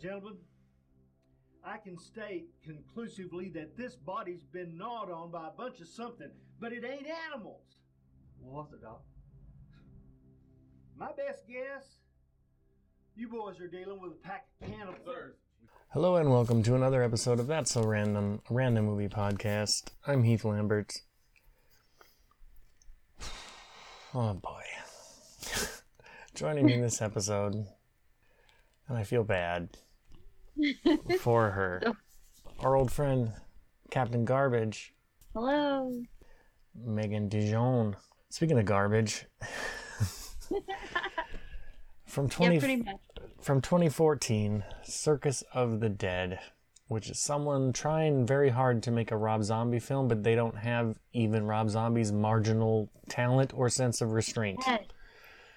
Gentlemen, I can state conclusively that this body's been gnawed on by a bunch of something, but it ain't animals. What was it, Doc? My best guess, you boys are dealing with a pack of cannibals. Hello and welcome to another episode of That's So Random, a random movie podcast. I'm Heath Lambert. Oh boy. Joining me in this episode, and I feel bad for her. Our old friend, Captain Garbage, Hello. Megan Dijon. Speaking of garbage, from 20, Yeah, pretty much. from 2014, Circus of the Dead, which is someone trying very hard to make a Rob Zombie film, but they don't have even Rob Zombie's marginal talent or sense of restraint. Yes.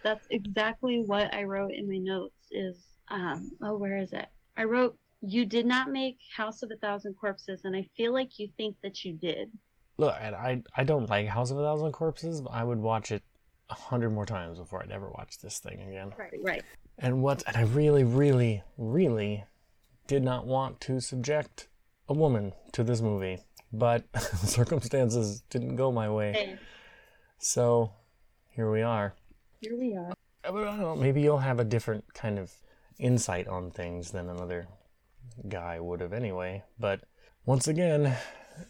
That's exactly what I wrote in my notes is um oh where is it? I wrote you did not make House of a Thousand Corpses and I feel like you think that you did. Look, I I don't like House of a Thousand Corpses, but I would watch it a hundred more times before I'd ever watch this thing again. Right. Right. And what and I really, really, really did not want to subject a woman to this movie, but circumstances didn't go my way. Hey, So here we are. here we are. But I don't know, maybe you'll have a different kind of insight on things than another guy would have anyway. But once again,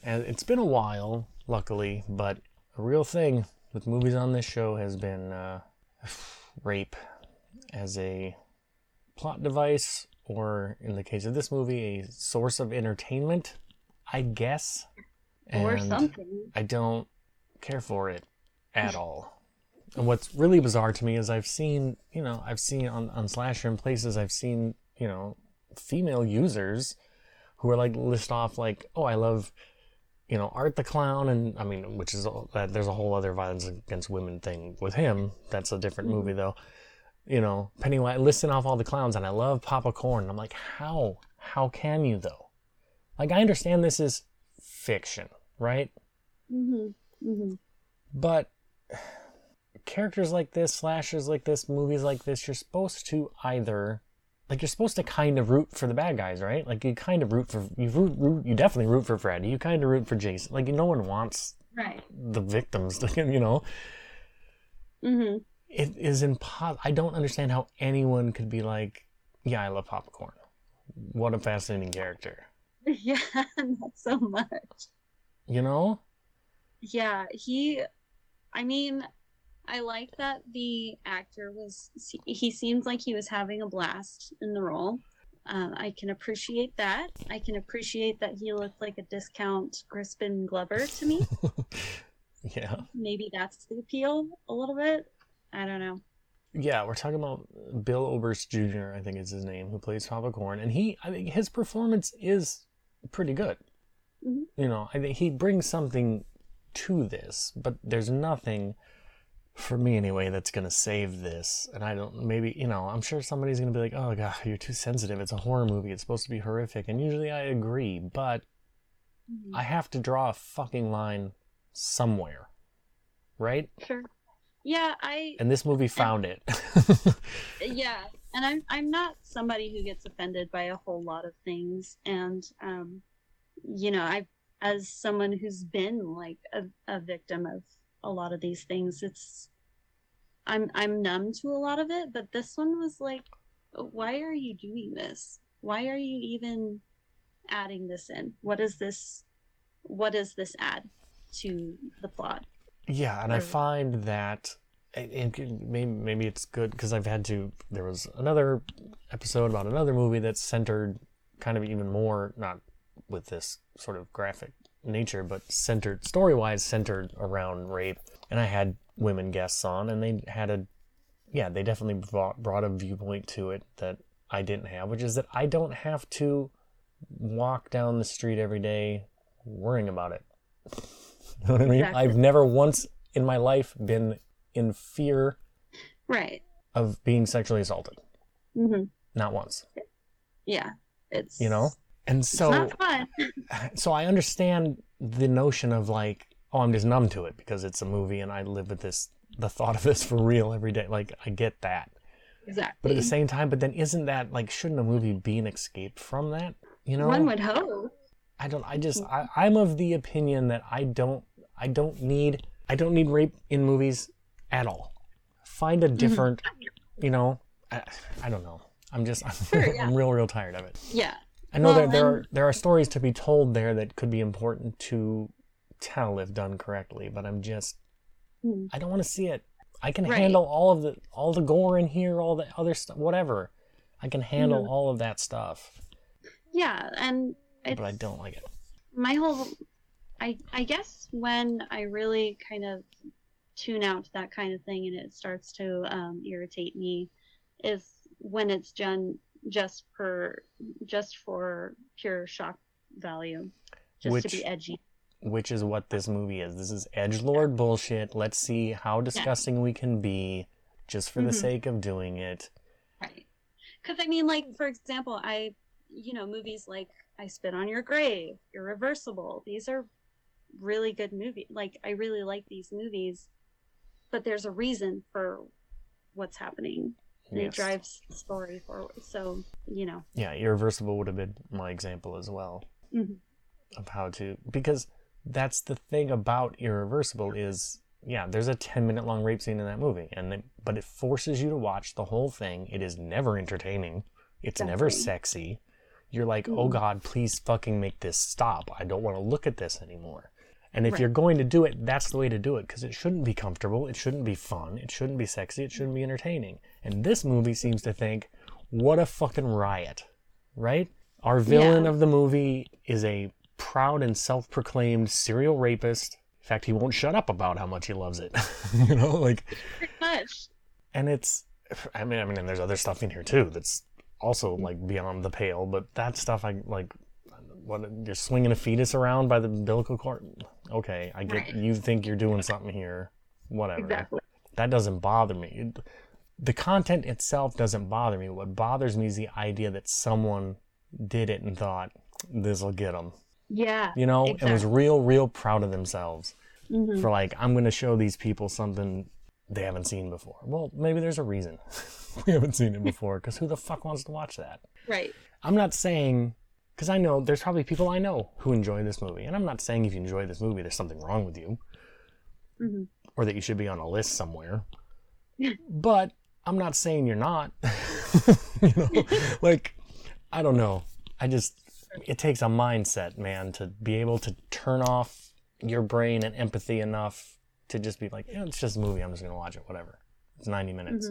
and it's been a while, luckily, but a real thing with movies on this show has been uh, rape as a plot device, or in the case of this movie, a source of entertainment, I guess. or something. I don't care for it at all. And what's really bizarre to me is I've seen, you know, I've seen on, on Slasher and places, I've seen, you know, female users who are like list off like, oh, I love, you know, Art the Clown, and I mean, which is that there's a whole other violence against women thing with him. That's a different movie though. You know, Pennywise listing off all the clowns, and I love Papa Corn. I'm like, how? How can you though? Like, I understand this is fiction, right? Mhm. Mhm. But characters like this, slashers like this, movies like this, you're supposed to either like you're supposed to kind of root for the bad guys, right? Like you kind of root for you root, root you definitely root for Freddy. You kind of root for Jason. Like no one wants Right. the victims, you know. Mhm. It is impossible. I don't understand how anyone could be like, "Yeah, I love popcorn." What a fascinating character. Yeah, not so much. You know? Yeah, he I mean, I like that the actor was he seems like he was having a blast in the role. Um, I can appreciate that. I can appreciate that he looked like a discount Crispin Glover to me. yeah. Maybe that's the appeal a little bit. I don't know. Yeah, we're talking about Bill Oberst Jr. I think is his name, who plays Papa Corn, and he, I think his performance is pretty good. Mhm. You know, I think he brings something to this, but there's nothing for me anyway that's gonna save this. And I don't, maybe you know, I'm sure somebody's gonna be like, "Oh God, you're too sensitive. It's a horror movie. It's supposed to be horrific." And usually I agree, but Mhm. I have to draw a fucking line somewhere, right? Sure. Yeah, I And this movie found it. yeah and i'm i'm not somebody who gets offended by a whole lot of things and um you know i as someone who's been like a, a victim of a lot of these things. It's i'm i'm numb to a lot of it but this one was like why are you doing this? Why are you even adding this in? What is this what does this add to the plot? Yeah, and I find that and, and maybe maybe it's good because I've had to. There was another episode about another movie that's centered kind of even more not with this sort of graphic nature, but centered story wise centered around rape. And I had women guests on, and they had a yeah, they definitely brought brought a viewpoint to it that I didn't have, which is that I don't have to walk down the street every day worrying about it. You know what I mean? Exactly. I've never once in my life been in fear right of being sexually assaulted. hmm Not once. yeah it's You know? And it's so not fun so I understand the notion of like, oh, I'm just numb to it because it's a movie and I live with this the thought of this for real every day. Like I get that. exactly. But at the same time, but then isn't that like shouldn't a movie be an escape from that? You know, one would hope. I don't. I just. Mm-hmm. I, I'm of the opinion that I don't. I don't need. I don't need rape in movies at all. Find a mm-hmm. different. You know. I, I don't know. I'm just. I'm, Sure, yeah. I'm real, real tired of it. Yeah. I know Well, that there are there are stories to be told there that could be important to tell if done correctly, but I'm just. Hmm. I don't want to see it. I can Right. handle all of the all the gore in here, all the other stuff, whatever. I can handle all of that stuff, Yeah, and but I don't like it. my whole I I guess when I really kind of tune out to that kind of thing and it starts to um, irritate me is when it's done just for just for pure shock value, just Which- to be edgy. which is what this movie is. This is edge lord bullshit. Let's see how disgusting we can be, just for the Mhm. sake of doing it. Right. Because I mean, like for example, I you know movies like I Spit on Your Grave, Irreversible. These are really good movies. Like I really like these movies, but there's a reason for what's happening. And It drives the story forward. So you know. Yeah, irreversible would have been my example as well Mhm. of how to because that's the thing about irreversible is yeah, there's a 10 minute long rape scene in that movie and but it forces you to watch the whole thing. It is never entertaining. It's never sexy. You're like, "Oh Mhm. god, please fucking make this stop. I don't want to look at this anymore." And if Right. you're going to do it, that's the way to do it because it shouldn't be comfortable, it shouldn't be fun, it shouldn't be sexy, it shouldn't be entertaining. And this movie seems to think, "What a fucking riot." Right? Our villain Yeah. of the movie is a proud and self-proclaimed serial rapist. In fact, he won't shut up about how much he loves it. you know, like Pretty much. and it's I mean I mean and there's other stuff in here too that's also like beyond the pale, but that stuff I like what you're swinging a fetus around by the umbilical cord. Okay, I get Right. you think you're doing something here. Whatever. Exactly. That doesn't bother me. The content itself doesn't bother me. What bothers me is the idea that someone did it and thought this'll get them. Yeah. You know, and was real, real proud of themselves Mhm. for like I'm going to show these people something they haven't seen before. Well, maybe there's a reason we haven't seen it before because who the fuck wants to watch that? Right. I'm not saying because I know there's probably people I know who enjoy this movie, and I'm not saying if you enjoy this movie there's something wrong with you Mhm. or that you should be on a list somewhere. but I'm not saying you're not. you know, like I don't know. I just it takes a mindset, man, to be able to turn off your brain and empathy enough to just be like, yeah, it's just a movie. I'm just gonna watch it. Whatever. It's 90 minutes.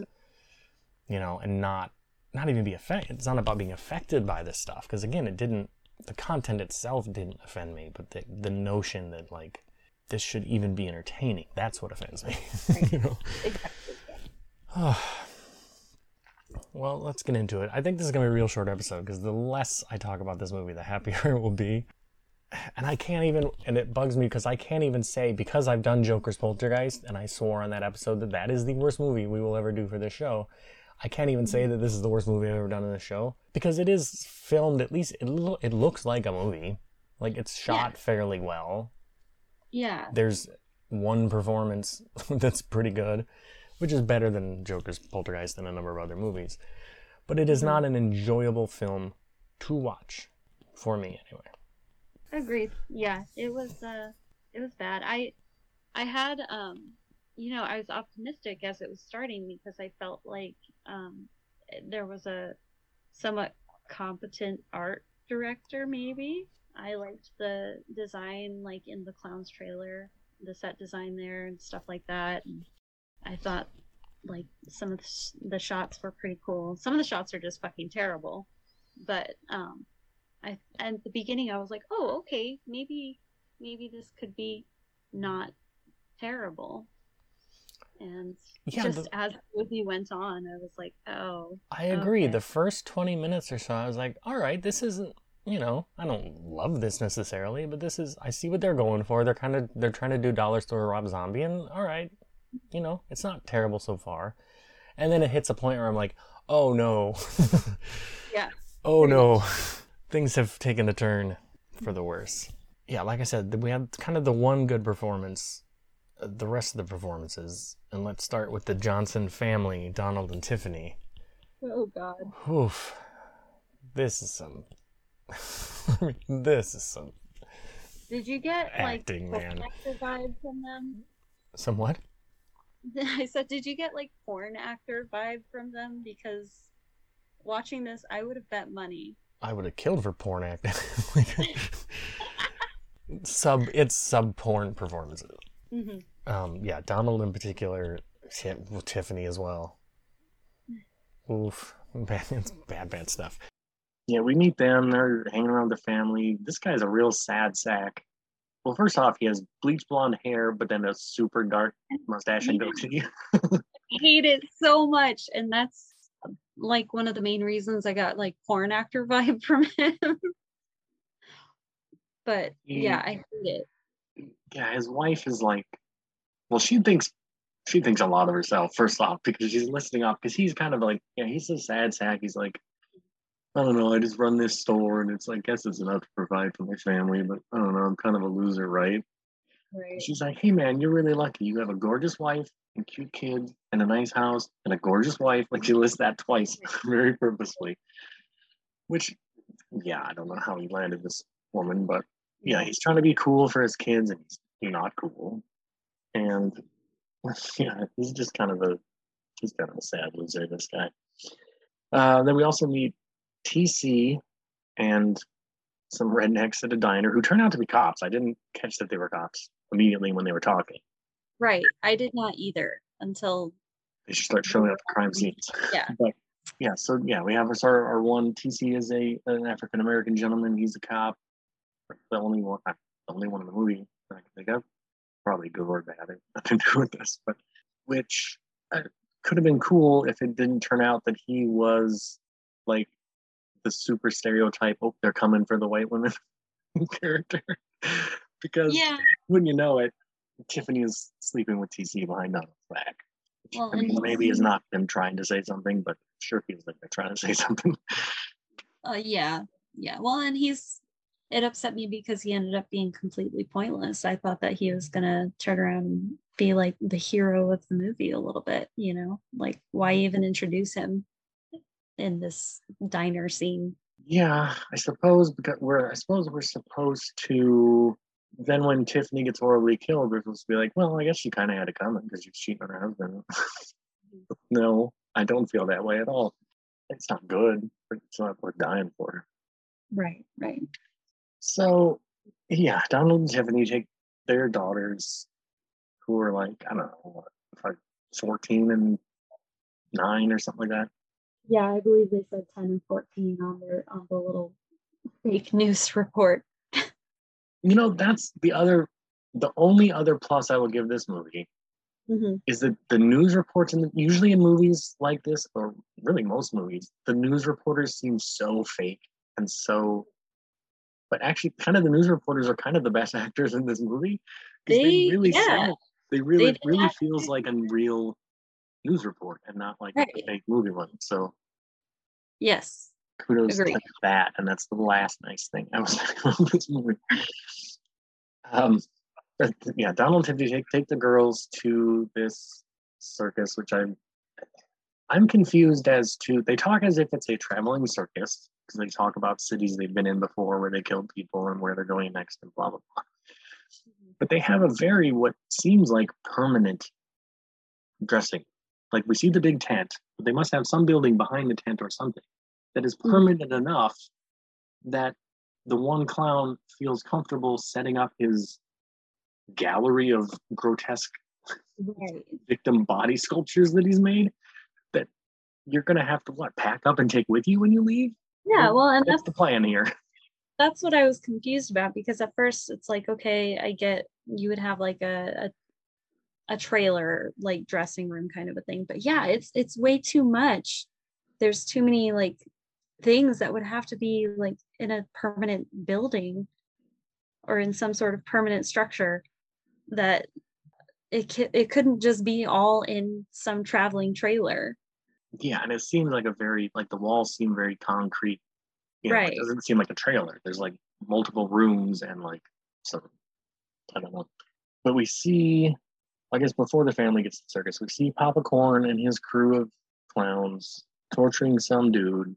You know, and not not even be affected. It's not about being affected by this stuff because again, it didn't. The content itself didn't offend me, but the the notion that like this should even be entertaining that's what offends me. you know. Exactly. Well, let's get into it. I think this is going to be a real short episode because the less I talk about this movie, the happier it will be. And I can't even, and it bugs me because I can't even say, because I've done Joker's Poltergeist and I swore on that episode that that is the worst movie we will ever do for this show. I can't even say that this is the worst movie I've ever done in this show because it is filmed, at least it, lo- it looks like a movie. Like it's shot Yeah. fairly well Yeah. there's one performance that's pretty good, which is better than Joker's Poltergeist and a number of other movies. But it is not an enjoyable film to watch for me anyway. Agreed. Yeah, it was uh it was bad. I I had um you know, I was optimistic as it was starting because I felt like um there was a somewhat competent art director maybe. I liked the design like in the clowns trailer, the set design there and stuff like that. And I thought like some of the, sh- the shots were pretty cool. Some of the shots are just fucking terrible. But um I at the beginning I was like, oh, okay, maybe maybe this could be not terrible. And Yeah, just the- as the movie went on, I was like, oh, I agree. Okay. The first 20 minutes or so, I was like, all right, this isn't, you know, I don't love this necessarily, but this is, I see what they're going for. They're kind of, they're trying to do Dollar Store Rob Zombie, and all right, you know, it's not terrible so far. And then it hits a point where I'm like, oh no. Yeah. Oh no. Things have taken a turn for the worse. Yeah, like I said, we had kind of the one good performance. The rest of the performances, and let's start with the Johnson family, Donald and Tiffany. Oh God. Oof. This is some. this is some Did you get like Acting, porn man. actor vibe from them? some what? I said, did you get like porn actor vibe from them? Because watching this, I would have bet money. I would have killed for porn acting. sub, it's sub porn performances. Hmm Um, yeah, Donald in particular, Ti- well, Tiffany as well. Oof, bad, bad, bad stuff. Yeah, we meet them. They're hanging around the family. This guy's a real sad sack. Well, first off, he has bleach blonde hair, but then a super dark mustache and goatee. I hate it so much, and that's like one of the main reasons I got like porn actor vibe from him. but yeah, I hate it. Yeah, his wife is like, well, she thinks she thinks a lot of herself. First off, because she's listening off, because he's kind of like, yeah, he's a sad sack. He's like, I don't know, I just run this store, and it's like, I guess it's enough to provide for my family, but I don't know, I'm kind of a loser, right? Right. She's like, hey man, you're really lucky. You have a gorgeous wife and cute kids and a nice house and a gorgeous wife. Like she lists that twice, very purposely. Which, yeah, I don't know how he landed this woman, but yeah, he's trying to be cool for his kids and he's not cool. And yeah, he's just kind of a he's kind of a sad loser, this guy. Uh, then we also meet TC and some rednecks at a diner who turn out to be cops. I didn't catch that they were cops immediately when they were talking. Right. I did not either until They should start showing up at crime scenes. Yeah. But yeah, so yeah, we have our, our one TC is a an African American gentleman. He's a cop. The only one, uh, the only one in the movie that I can think of. Probably good or bad. It nothing to do with this, but which uh, could have been cool if it didn't turn out that he was like the super stereotype. Oh, they're coming for the white women character. because yeah. wouldn't you know it, Tiffany is sleeping with TC behind Donald's back. Well, I mean, maybe is not them trying to say something, but sure feels like they're trying to say something. Uh, yeah. Yeah. Well, and he's it upset me because he ended up being completely pointless. I thought that he was gonna turn around and be like the hero of the movie a little bit, you know? Like why even introduce him in this diner scene? Yeah, I suppose because we're I suppose we're supposed to then when Tiffany gets horribly killed, we're supposed to be like, well, I guess she kind of had it coming because she's cheating on her husband. no, I don't feel that way at all. It's not good. It's not worth dying for. Right, right. So, yeah, Donald and Tiffany take their daughters, who are like, I don't know, what, like 14 and 9 or something like that. Yeah, I believe they said 10 and 14 on their on the little fake news report. You know, that's the other, the only other plus I will give this movie hmm is that the news reports, and usually in movies like this, or really most movies, the news reporters seem so fake and so. But actually, kind of the news reporters are kind of the best actors in this movie because they, They- really yeah. sell. They really, did really that. feels like a real news report and not like a fake movie one. So Yes. kudos Agreed. to that, and that's the last nice thing I was about this movie. Um, but yeah, Donald Tiffany take take the girls to this circus, which I'm I'm confused as to. They talk as if it's a traveling circus because they talk about cities they've been in before where they killed people and where they're going next and blah blah blah. But they have a very what seems like permanent dressing. Like we see the big tent, but they must have some building behind the tent or something that is Mhm. permanent enough that the one clown feels comfortable setting up his gallery of grotesque Right. victim body sculptures that he's made you're gonna have to what pack up and take with you when you leave Yeah, well, and that's that's the plan here that's what I was confused about because at first it's like, okay, I get you would have like a, a a trailer like dressing room kind of a thing, but yeah, it's it's way too much. There's too many like things that would have to be like in a permanent building or in some sort of permanent structure that it it couldn't just be all in some traveling trailer. Yeah and it seems like a very like the walls seem very concrete you know, Right. it doesn't seem like a trailer there's like multiple rooms and like some i don't know but we see i guess before the family gets to the circus we see papa corn and his crew of clowns torturing some dude.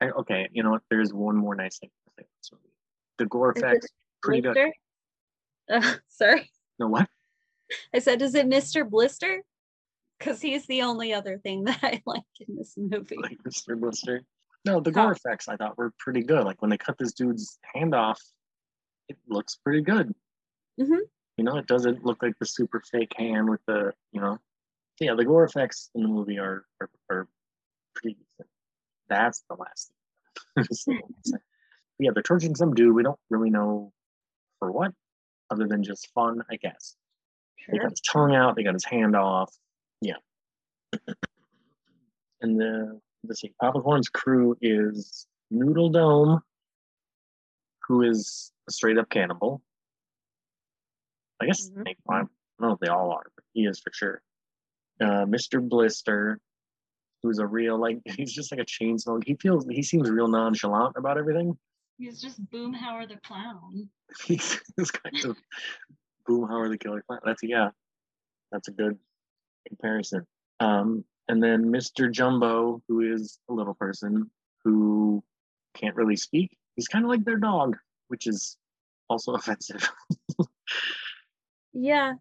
I, okay, you know what? There's one more nice thing. to say movie. The gore effects, pretty good. Uh, sorry. No, what? I said, is it Mr. Blister? Because he's the only other thing that I like in this movie. Like Mr. Blister. No, the gore effects I thought were pretty good. Like when they cut this dude's hand off, it looks pretty good. Mhm. You know, it doesn't look like the super fake hand with the, you know. Yeah, the gore effects in the movie are are, are pretty decent. That's the last thing. Just the one yeah, they're torturing some dude. We don't really know for what, other than just fun, I guess. They Sure. got his tongue out. They got his hand off. Yeah. and the let's see, Papa Corn's crew is Noodle Dome, who is a straight up cannibal. I guess Mhm. they, I don't know if they all are, but he is for sure. Uh, Mr. Blister, who's a real like he's just like a chain smoker. He feels he seems real nonchalant about everything. He's just Boomhauer the clown. He's this kind of Boomhauer the Killer Clown. That's yeah, that's a good comparison. Um, and then Mr. Jumbo, who is a little person who can't really speak. He's kind of like their dog, which is also offensive. Yeah.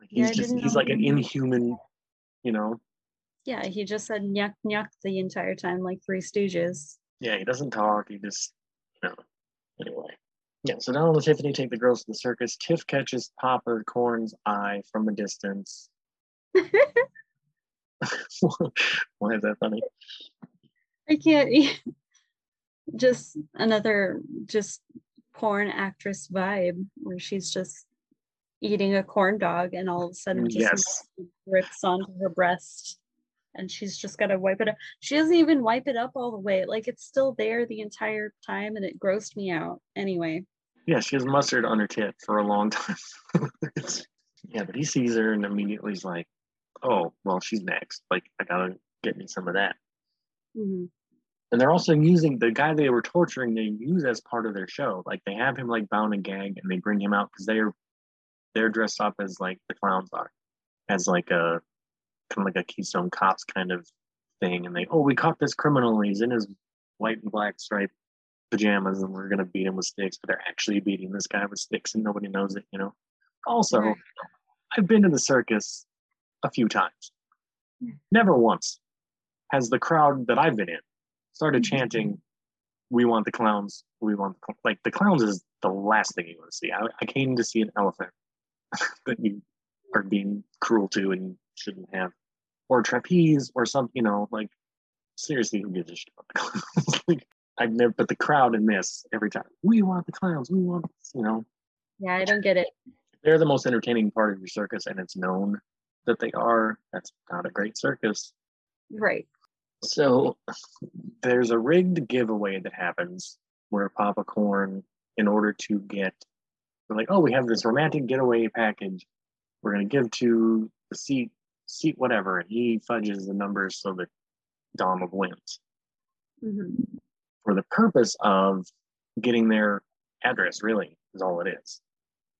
Like he's I just he's like an inhuman, you know. Yeah. He just said nyuk nyuk the entire time, like Three Stooges. Yeah, he doesn't talk. He just, you know. Anyway. Yeah, so Donald and Tiffany take the girls to the circus. Tiff catches Papa Corn's eye from a distance. Why is that funny? I can't. just another just porn actress vibe where she's just eating a corn dog and all of a sudden just Yes. rips onto her breast and she's just got to wipe it up. She doesn't even wipe it up all the way. Like it's still there the entire time and it grossed me out. Anyway, Yeah, she has mustard on her tit for a long time. Yeah, but he sees her and immediately he's like, oh, well, she's next. Like, I gotta get me some of that. mhm, And they're also using the guy they were torturing, they use as part of their show. Like, they have him like bound and gagged and they bring him out because they're they're dressed up as like the clowns are, as like a kind of like a Keystone Cops kind of thing. And they, oh, we caught this criminal. He's in his white and black striped pajamas and we're gonna beat him with sticks, but they're actually beating this guy with sticks and nobody knows it, you know. Also. I've been to the circus a few times. Never once has the crowd that I've been in started Mm-hmm. chanting, "We want the clowns! We want the cl-" like the clowns is the last thing you want to see." I, I came to see an elephant that you are being cruel to and shouldn't have, or trapeze, or something. You know, like seriously, who gives a shit about the clowns? like I've never, but the crowd in this every time, we want the clowns. We want, you know, yeah, I don't get it. they're the most entertaining part of your circus, and it's known that they are. That's not a great circus. Right. So there's a rigged giveaway that happens where Papa Corn, in order to get, they're like, oh, we have this romantic getaway package. We're gonna give to the seat, seat whatever, and he fudges the numbers so that Donald wins hmm for the purpose of getting their address. Really, is all it is.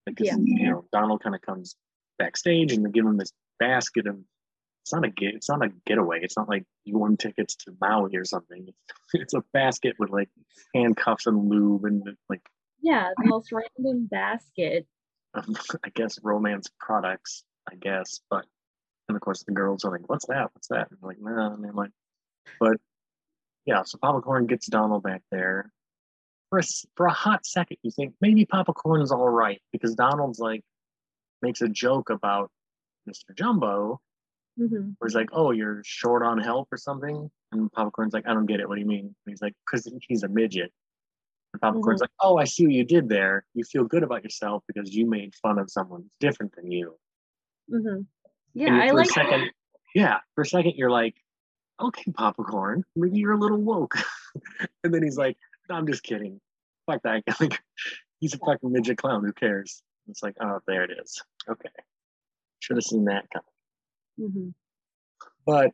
Because Yeah. you know, Donald kind of comes backstage and they give him this basket of. It's not a get. It's not a getaway. It's not like you won tickets to Maui or something. It's, it's a basket with like handcuffs and lube and like Yeah, the most random basket. um, I guess romance products. I guess, but and of course the girls are like, "What's that? What's that?" And like, "Nah," and they're like, but yeah. So Papa Corn gets Donald back there. For a, for a hot second, you think maybe Papa is all right because Donald's like makes a joke about Mr. Jumbo, hmm where he's like, "Oh, you're short on help or something," and Popcorn's like, "I don't get it. What do you mean?" And he's like, "Cause he's a midget." And Papa Corn's like, "Oh, I see what you did there. You feel good about yourself because you made fun of someone who's different than you." Mm-hmm. Yeah, I like a second, yeah, for a second you're like, okay, Popcorn, maybe you're a little woke. and then he's like, no, I'm just kidding. Fuck that guy. He's a fucking midget clown. Who cares? It's like, oh, there it is. Okay. Should have seen that coming. hmm But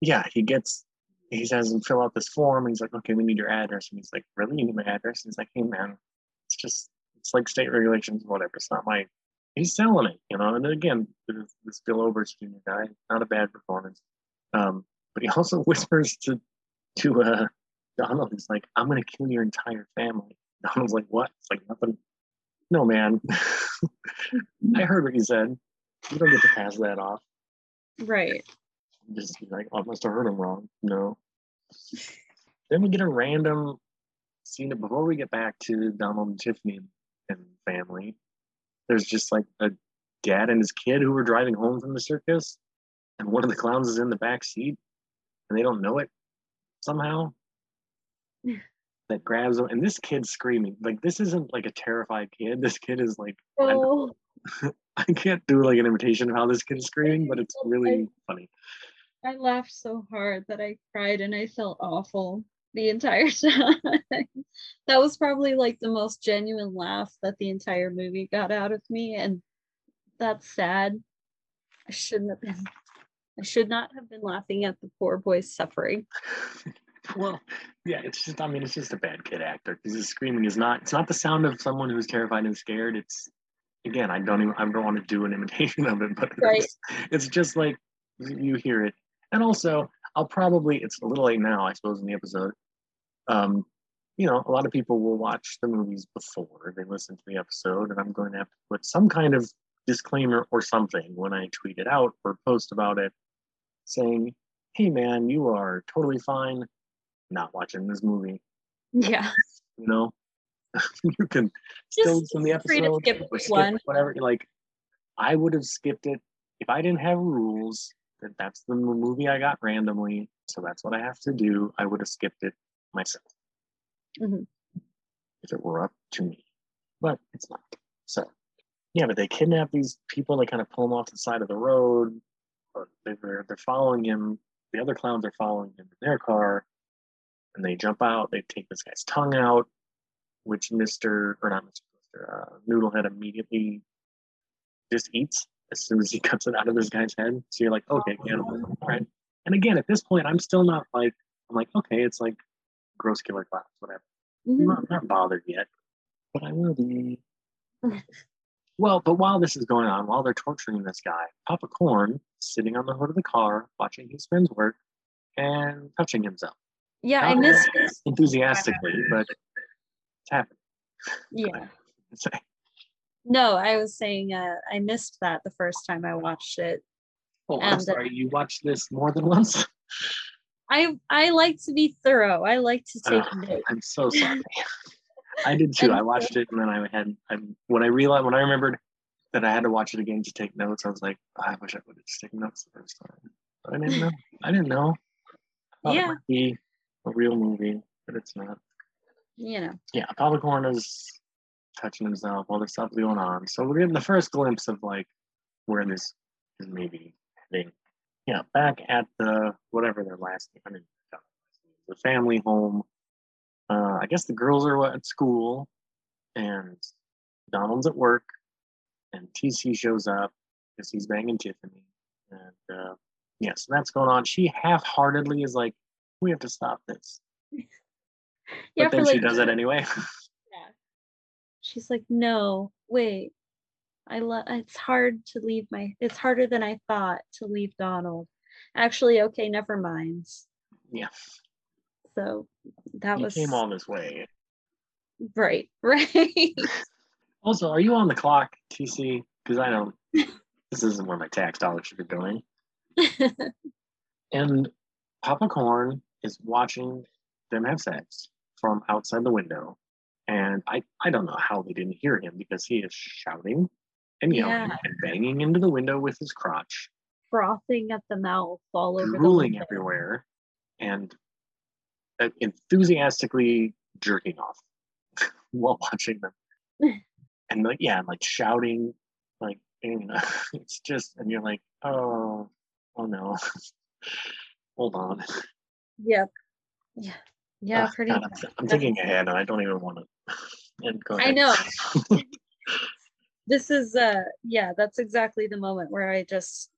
yeah, he gets, he has him fill out this form. And he's like, okay, we need your address. And he's like, really? You need my address? And he's like, hey, man, it's just, it's like state regulations, whatever. It's not my, he's selling it, you know. And again, the Bill Oberst Junior guy, not a bad performance. Um, but he also whispers to to uh, Donald. He's like, I'm gonna kill your entire family. Donald's like, what? It's like nothing. No, man. I heard what you said. You don't get to pass that off. Right. Just like, oh, I must have heard him wrong. No. then we get a random scene before we get back to Donald and Tiffany and family. There's just like a dad and his kid who were driving home from the circus, and one of the clowns is in the back seat, and they don't know it somehow. that grabs him, and this kid's screaming. Like this isn't like a terrified kid. This kid is like, Oh, I can't do like an imitation of how this kid is screaming, but it's really funny. I laughed so hard that I cried and I felt awful the entire time. that was probably like the most genuine laugh that the entire movie got out of me, and that's sad. I shouldn't have been. I should not have been laughing at the poor boy's suffering. Well, yeah, it's just I mean it's just a bad kid actor because his screaming is not it's not the sound of someone who's terrified and scared. It's again, I don't even I don't want to do an imitation of it, but Right. it's, it's just like you hear it. And also, I'll probably it's a little late now, I suppose, in the episode. Um, you know, a lot of people will watch the movies before they listen to the episode, and I'm going to have to put some kind of disclaimer or something when I tweet it out or post about it, saying, "Hey, man, you are totally fine not watching this movie." Yeah. you know you can still to the feel free to episode skip one. whatever like i would have skipped it if i didn't have rules that that's the movie i got randomly so that's what i have to do i would have skipped it myself Mhm. if it were up to me but it's not so yeah but they kidnap these people they kind of pull them off the side of the road or they're, they're following him the other clowns are following him in their car and they jump out. They take this guy's tongue out, which Mr. or not Mr. Uh, Noodlehead immediately just eats as soon as he cuts it out of this guy's head. So you're like, okay, cannibal, all right. And again, at this point, I'm still not like, I'm like, okay, it's like gross killer clowns, whatever. I'm Mhm. not, not bothered yet, but I will be. Well, but while this is going on, while they're torturing this guy, Papa Corn sitting on the hood of the car, watching his friends work and touching himself Yeah, I Not missed. enthusiastically, but happening. Yeah. No, I was saying uh, I missed that the first time I watched it. oh, I'm And, uh, sorry, you watched this more than once? I I like to be thorough. I like to take Ugh. notes. I'm so sorry. I did too. I watched it and then I had, I, when I realized, when I remembered that I had to watch it again to take notes, I was like, I wish I would have taken notes the first time. But I didn't know. I didn't know. I thought it Yeah. might be a real movie, but it's not. You know. yeah, Popcorn is touching himself all there's stuff going on. So we're getting the first glimpse of like where this is maybe heading. Yeah, back at the whatever their last I mean the family home. Uh, I guess the girls are at school, and Donald's at work, and TC shows up because he's banging Tiffany, and uh, yeah, so that's going on. She half-heartedly is like, "We have to stop this," Yeah, but then for she like does it anyway. Yeah. She's like, no, wait. I love. It's hard to leave my. It's harder than I thought to leave Donald. Actually, okay, never mind. yeah. So that you was came all this way. right, right. Also, are you on the clock, TC? Because I don't. this isn't where my tax dollars should be going. And Papa Corn is watching them have sex from outside the window, and I I don't know how they didn't hear him because he is shouting and yelling Yeah. and banging into the window with his crotch, Frothing at the mouth all over drooling everywhere, and uh, enthusiastically jerking off while watching them. and like yeah, and like shouting, like you know, it's just and you're like, oh, oh no, hold on. Yep. Yeah. Yeah, pretty God, I'm. I'm thinking ahead, and I don't even want to. I know. This is uh yeah, that's exactly the moment where I just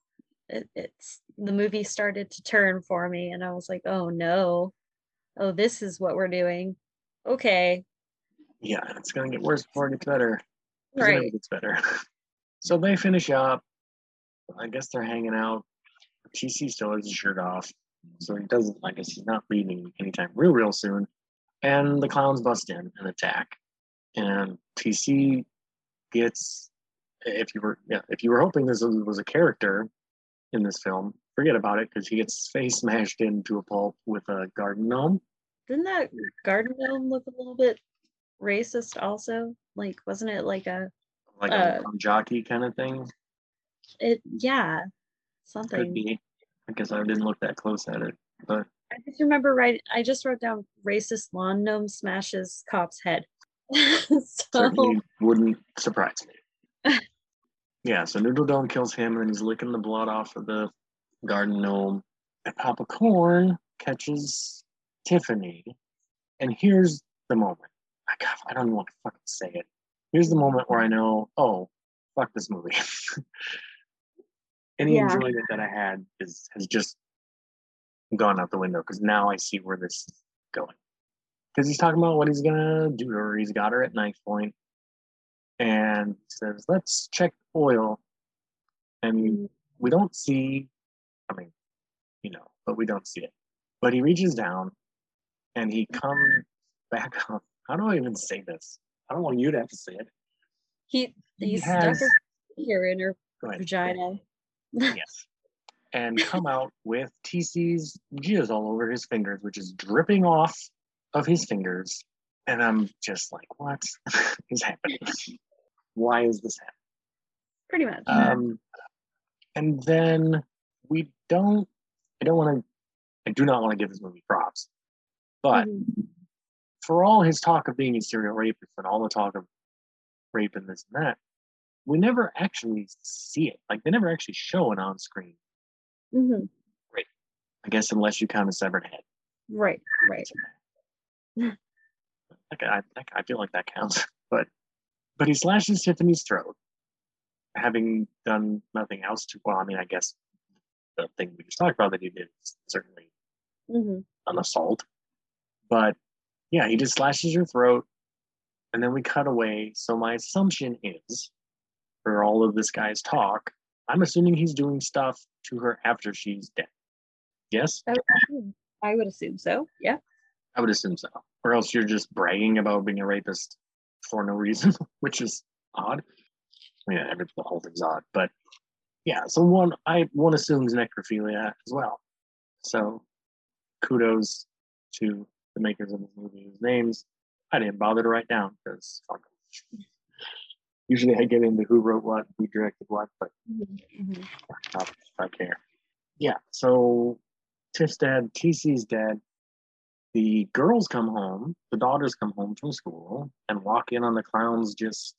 it, it's the movie started to turn for me and I was like, "Oh no. Oh, this is what we're doing." Okay. yeah, it's gonna get worse before it gets better. 'cause It Right. gets better. so they finish up. I guess they're hanging out. TC still has his shirt off. So he doesn't, I guess he's not leaving anytime real, real soon. And the clowns bust in and attack. And TC gets, if you were, yeah, if you were hoping this was, a character in this film, forget about it because he gets his face smashed into a pulp with a garden gnome. Didn't that garden gnome look a little bit racist also? Like, wasn't it like a Like Uh, a jockey kind of thing. it yeah, Could something. be. I guess I didn't look that close at it. But I just remember right I just wrote down racist lawn gnome smashes cop's head. so certainly wouldn't surprise me. yeah, so Noodle Dome kills him and he's licking the blood off of the garden gnome. And Papa Corn catches Tiffany. And here's the moment. I, God, I don't even want to fucking say it. Here's the moment where I know, oh, fuck this movie. Any Yeah. enjoyment that I had is has just gone out the window because now I see where this is going. Because he's talking about what he's gonna do to her. He's got her at knife point and says, "Let's check oil." And Mhm. we don't see. I mean, you know, but we don't see it. But he reaches down, and he comes back up. How do I even say this? I don't want you to have to say it. he He he stuck has- his finger in her vagina. Yes. And come out with TC's jizz all over his fingers, which is dripping off of his fingers. And I'm just like, what is happening? Why is this happening? Pretty much. Um, and then we don't, I don't want to, I do not want to give this movie props. But Mhm. for all his talk of being a serial rapist and all the talk of rape and this and that, we never actually see it. Like they never actually show it on screen. Mhm. Right. I guess unless you count a severed head. Right, right. Like I, I- feel like that counts. But but he slashes Tiffany's throat, having done nothing else to. Well, I mean, I guess the thing we just talked about that he did is certainly hmm an assault. But yeah, he just slashes her throat, and then we cut away. So my assumption is, for all of this guy's talk, I'm assuming he's doing stuff to her after she's dead. Yes, I would assume so. Yeah. I would assume so. Or else you're just bragging about being a rapist for no reason, which is odd. Yeah, every the whole thing's odd. But yeah, so one I one assumes necrophilia as well. So kudos to the makers of this movie whose names I didn't bother to write down because. Usually I get into who wrote what, who directed what, but Mhm. if I care. Yeah, so Tiff's dead, TC's dead. The girls come home, the daughters come home from school and walk in on the clowns just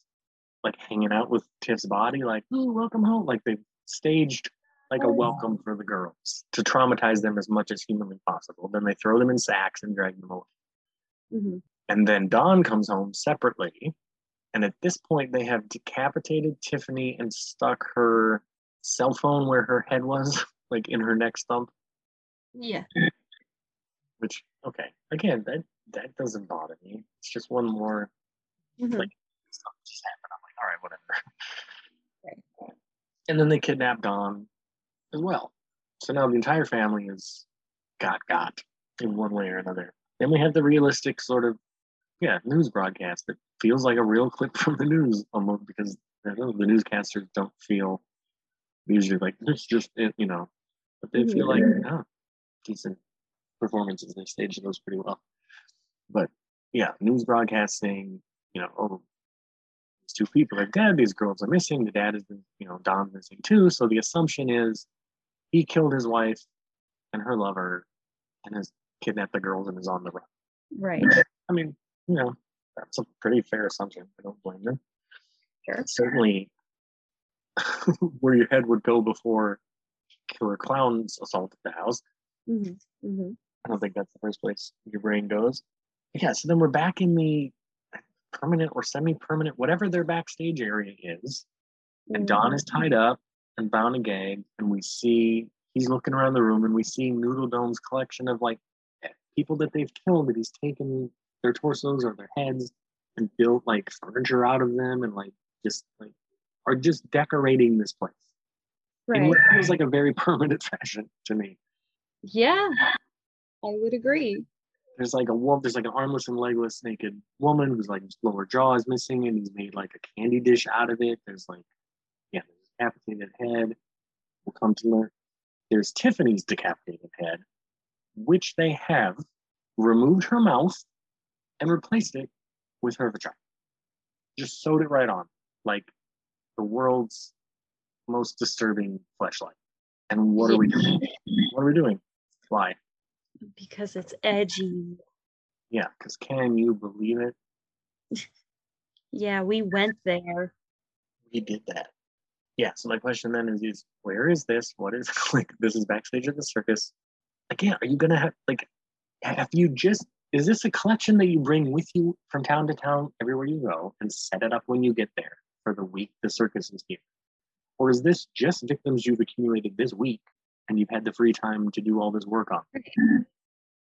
like hanging out with Tiff's body, like, oh, welcome home. Like they staged like a Oh. welcome for the girls to traumatize them as much as humanly possible. Then they throw them in sacks and drag them away. Mhm. And then Don comes home separately. And at this point, they have decapitated Tiffany and stuck her cell phone where her head was, like in her neck stump. Yeah. Which, okay, again, that that doesn't bother me. It's just one more Mhm. Like- something just happened. I'm like, all right, whatever. And then they kidnap Don as well. So now the entire family is got got in one way or another. Then we have the realistic sort of yeah news broadcast that feels like a real clip from the news almost because I don't know, the newscasters don't feel usually like it's just it, you know, but they feel like oh, decent performances. They staged those pretty well. But yeah, news broadcasting, you know, oh, these two people are dead. These girls are missing. The dad has been, you know, Don's missing too. So the assumption is he killed his wife and her lover and has kidnapped the girls and is on the run. Right. I mean, you know, that's a pretty fair assumption. I don't blame them. Sure. Certainly where your head would go before killer clowns assaulted the house. hmm hmm I don't think that's the first place your brain goes. Yeah, so then we're back in the permanent or semi-permanent, whatever their backstage area is, and Don is tied up and bound and gagged, and we see he's looking around the room, and we see Noodle Dome's collection of like people that they've killed that he's taken their torsos or their heads and built like furniture out of them, and like just like are just decorating this place in Right. what feels like a very permanent fashion to me. Yeah, I would agree. There's like a wolf. There's like an armless and legless naked woman who's like his lower jaw is missing, and he's made like a candy dish out of it. There's like, yeah, there's a decapitated head. We'll come to learn. There's Tiffany's decapitated head, which they have removed her mouth and replaced it with her vagina. Just sewed it right on, like the world's most disturbing fleshlight. And what are we doing? What are we doing? Why? Because it's edgy. Yeah, because can you believe it? Yeah, we went there. We did that. Yeah. So my question then is, is where is this? What is like? This is backstage at the circus. Again, are you gonna have like? Have you just? Is this a collection that you bring with you from town to town everywhere you go and set it up when you get there for the week the circus is here? Or is this just victims you've accumulated this week and you've had the free time to do all this work on?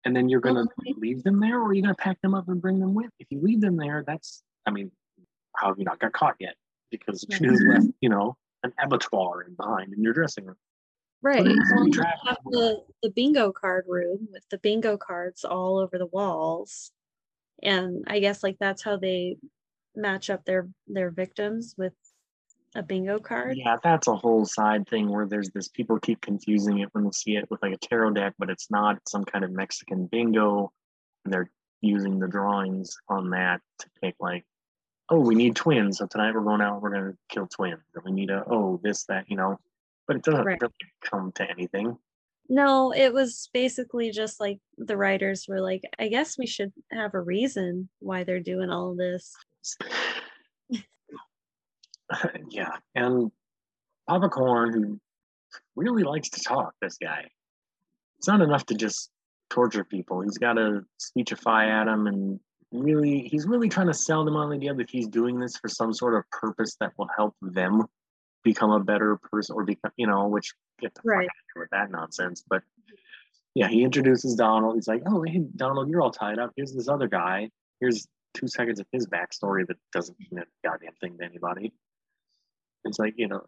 And then you're gonna leave them there, or are you gonna pack them up and bring them with? If you leave them there, that's I mean, how have you not got caught yet? Because you just left, you know, an abattoir in behind in your dressing room. Right. Put it in Well, you have the, the bingo card room with the bingo cards all over the walls. And I guess like that's how they match up their their victims with a bingo card. Yeah, that's a whole side thing where there's this people keep confusing it when they see it with like a tarot deck, but it's not. It's some kind of Mexican bingo. And they're using the drawings on that to pick like, oh, we need twins. So tonight we're going out, we're gonna kill twins. Or we need a oh, this, that, you know. But it doesn't Right. really come to anything. No, it was basically just like the writers were like, I guess we should have a reason why they're doing all this. yeah. And Papa Corn, who really likes to talk, this guy. It's not enough to just torture people. He's got to speechify at them and really, he's really trying to sell them on the idea that he's doing this for some sort of purpose that will help them become a better person or become, you know, which get the fuck Right. out with that nonsense. But yeah, he introduces Donald. He's like, oh, hey, Donald, you're all tied up. Here's this other guy. Here's two seconds of his backstory that doesn't mean a goddamn thing to anybody. It's like, you know,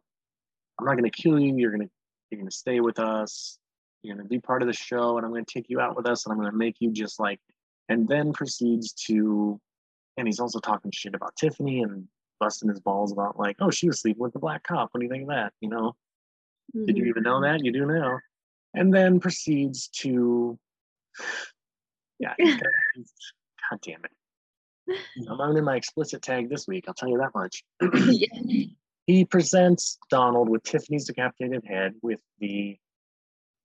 I'm not gonna kill you. You're gonna you're gonna stay with us. You're gonna be part of the show, and I'm gonna take you out with us, and I'm gonna make you just like. And then proceeds to, and he's also talking shit about Tiffany and busting his balls about like, oh, she was sleeping with the black cop. What do you think of that? You know, did you Mhm. even know that? You do now. And then proceeds to, yeah, he's got- he's- God damn it. I'm under my explicit tag this week. I'll tell you that much. Yeah. he presents Donald with Tiffany's decapitated head with the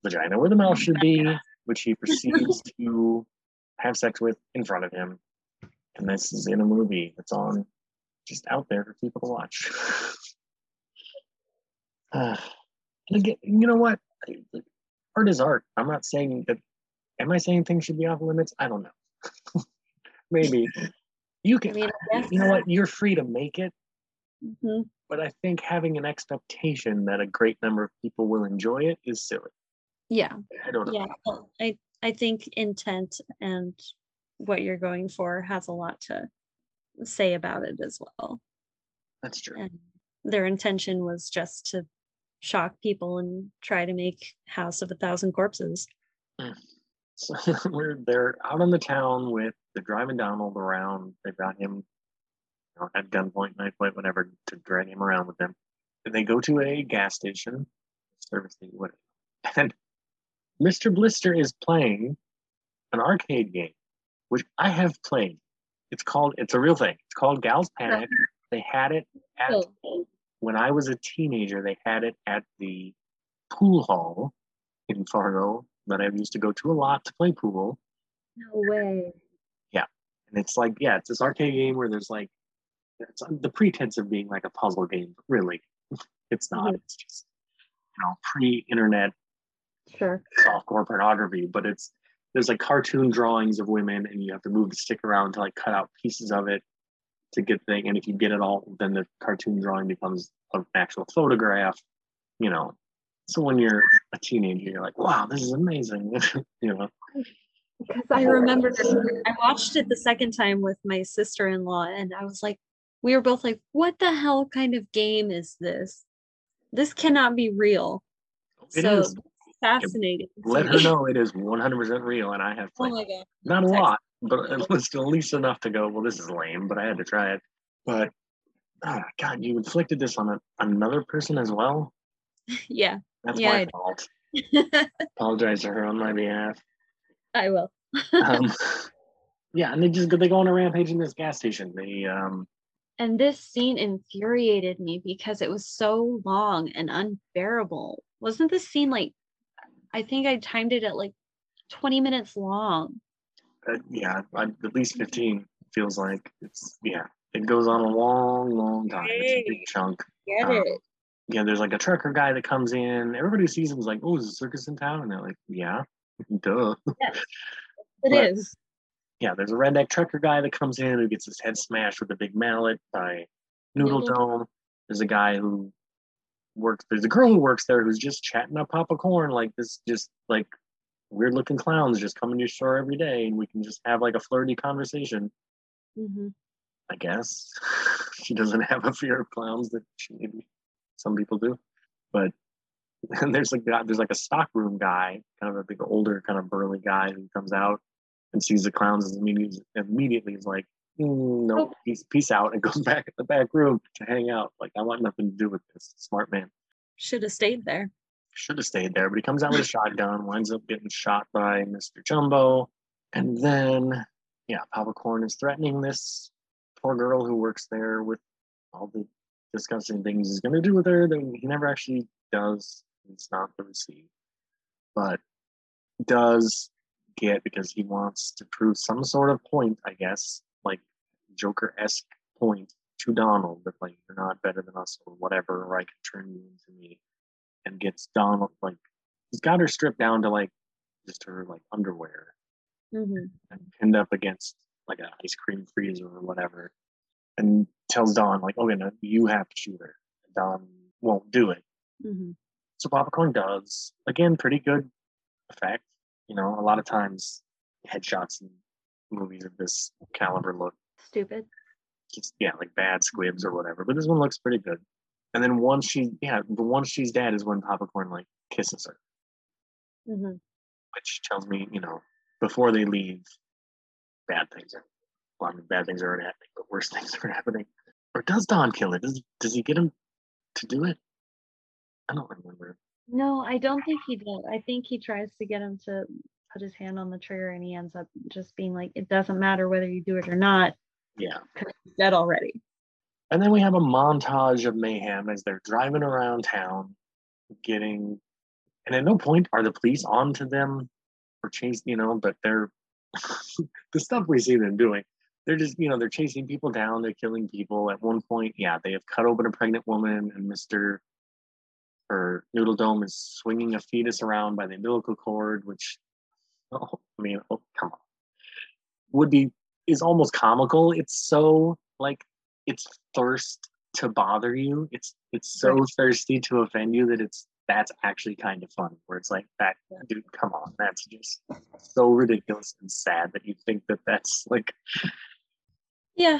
vagina where the mouth should be, which he proceeds to have sex with in front of him. And this is in a movie that's on just out there for people to watch. Uh, and again, you know what? Art is art. I'm not saying that. Am I saying things should be off limits? I don't know. Maybe. You I can. mean, I guess. you know what? You're free to make it, Mhm. but I think having an expectation that a great number of people will enjoy it is silly. Yeah. I don't know. Yeah. I I think intent and what you're going for has a lot to say about it as well. That's true. And their intention was just to shock people and try to make House of a Thousand Corpses. Mm. So we're they're out in the town with they're driving Donald around. They've got him you know, at gunpoint, knife point, whatever, to drag him around with them. And they go to a gas station, service station, whatever. And Mr. Blister is playing an arcade game, which I have played. It's called it's a real thing. It's called Gals Panic. They had it at Oh, when I was a teenager, they had it at the pool hall in Fargo that I used to go to a lot to play pool. no way. Yeah, and it's like, yeah, it's this arcade game where there's like, it's the pretense of being like a puzzle game, but really, it's not. Mhm. It's just, you know, pre-internet Sure. softcore pornography, but it's there's like cartoon drawings of women, and you have to move the stick around to like cut out pieces of it to get thing. And if you get it all, then the cartoon drawing becomes an actual photograph. You know, so when you're a teenager, you're like, wow, this is amazing. you know, Because I remember I watched it the second time with my sister in law, and I was like, we were both like, what the hell kind of game is this? This cannot be real. It so is. Fascinating. Let her know it is 100% real, and I have Oh my god. not a lot, but at least at least enough to go. Well, this is lame, but I had to try it. But ah, God, you inflicted this on a, another person as well. Yeah, That's Yeah, my fault. Apologize to her on my behalf. I will. Um, yeah, and they just they go on a rampage in this gas station. They um And this scene infuriated me because it was so long and unbearable. Wasn't this scene like, I think I timed it at like 20 minutes long. uh, yeah I- at least fifteen feels like it's yeah it goes on a long long time. It's a big chunk. Get Um, it? Yeah, there's like a trucker guy that comes in. Everybody who sees him is like, "Oh, is a circus in town?" And they're like, "Yeah, duh." Yes, it but- is. yeah, there's a redneck trucker guy that comes in who gets his head smashed with a big mallet by Noodle Noodle. Dome. There's a guy who works. There's a girl who works there who's just chatting up Papa Corn like this, just like weird looking clowns just come into your store every day, and we can just have like a flirty conversation. hmm I guess she doesn't have a fear of clowns that she maybe some people do, but and there's like that there's like a stockroom guy, kind of a big older, kind of burly guy who comes out and sees the clowns and immediately immediately is like, "Mm, Mm, no, Nope. peace, peace out, and goes back in the back room to hang out. Like I want nothing to do with this. Smart man. Should have stayed there. Should have stayed there, but he comes out with a shotgun, winds up getting shot by Mr. Jumbo, and then yeah, Papa Corn is threatening this poor girl who works there with all the disgusting things he's going to do with her that he never actually does. It's not the receipt, but does get because he wants to prove some sort of point, I guess, like Joker esque point to Donald that like you're not better than us or whatever, or I can turn you into me, and gets Donald like he's got her stripped down to like just her like underwear hmm and pinned up against like an ice cream freezer or whatever, and tells Don like, "Okay, no, you have to shoot her." And Don won't do it, hmm so Papa Corn does. Again, pretty good effect. You know, a lot of times headshots in movies of this caliber look Stupid. just yeah, like bad squibs or whatever. But this one looks pretty good. And then once she yeah, the once she's dead is when Papa Corn like kisses her, hmm which tells me, you know, before they leave, bad things are well, I mean bad things are already happening, but worse things are happening. Or does Don kill it? Does does he get him to do it? I don't remember. No, I don't think he did. I think he tries to get him to put his hand on the trigger and he ends up just being like, it doesn't matter whether you do it or not, Yeah. dead already. And then we have a montage of mayhem as they're driving around town, getting, and at no point are the police on to them or chasing, you know, but they're the stuff we see them doing. They're just, you know, they're chasing people down, they're killing people. At one point, yeah, they have cut open a pregnant woman, and Mr. or Noodle Dome is swinging a fetus around by the umbilical cord, which, oh, I mean, oh, come on, would be is almost comical. It's so like it's thirst to bother you. It's it's so Right. thirsty to offend you that it's that's actually kind of fun. Where it's like that, dude, come on, that's just so ridiculous and sad that you think that that's like. Yeah.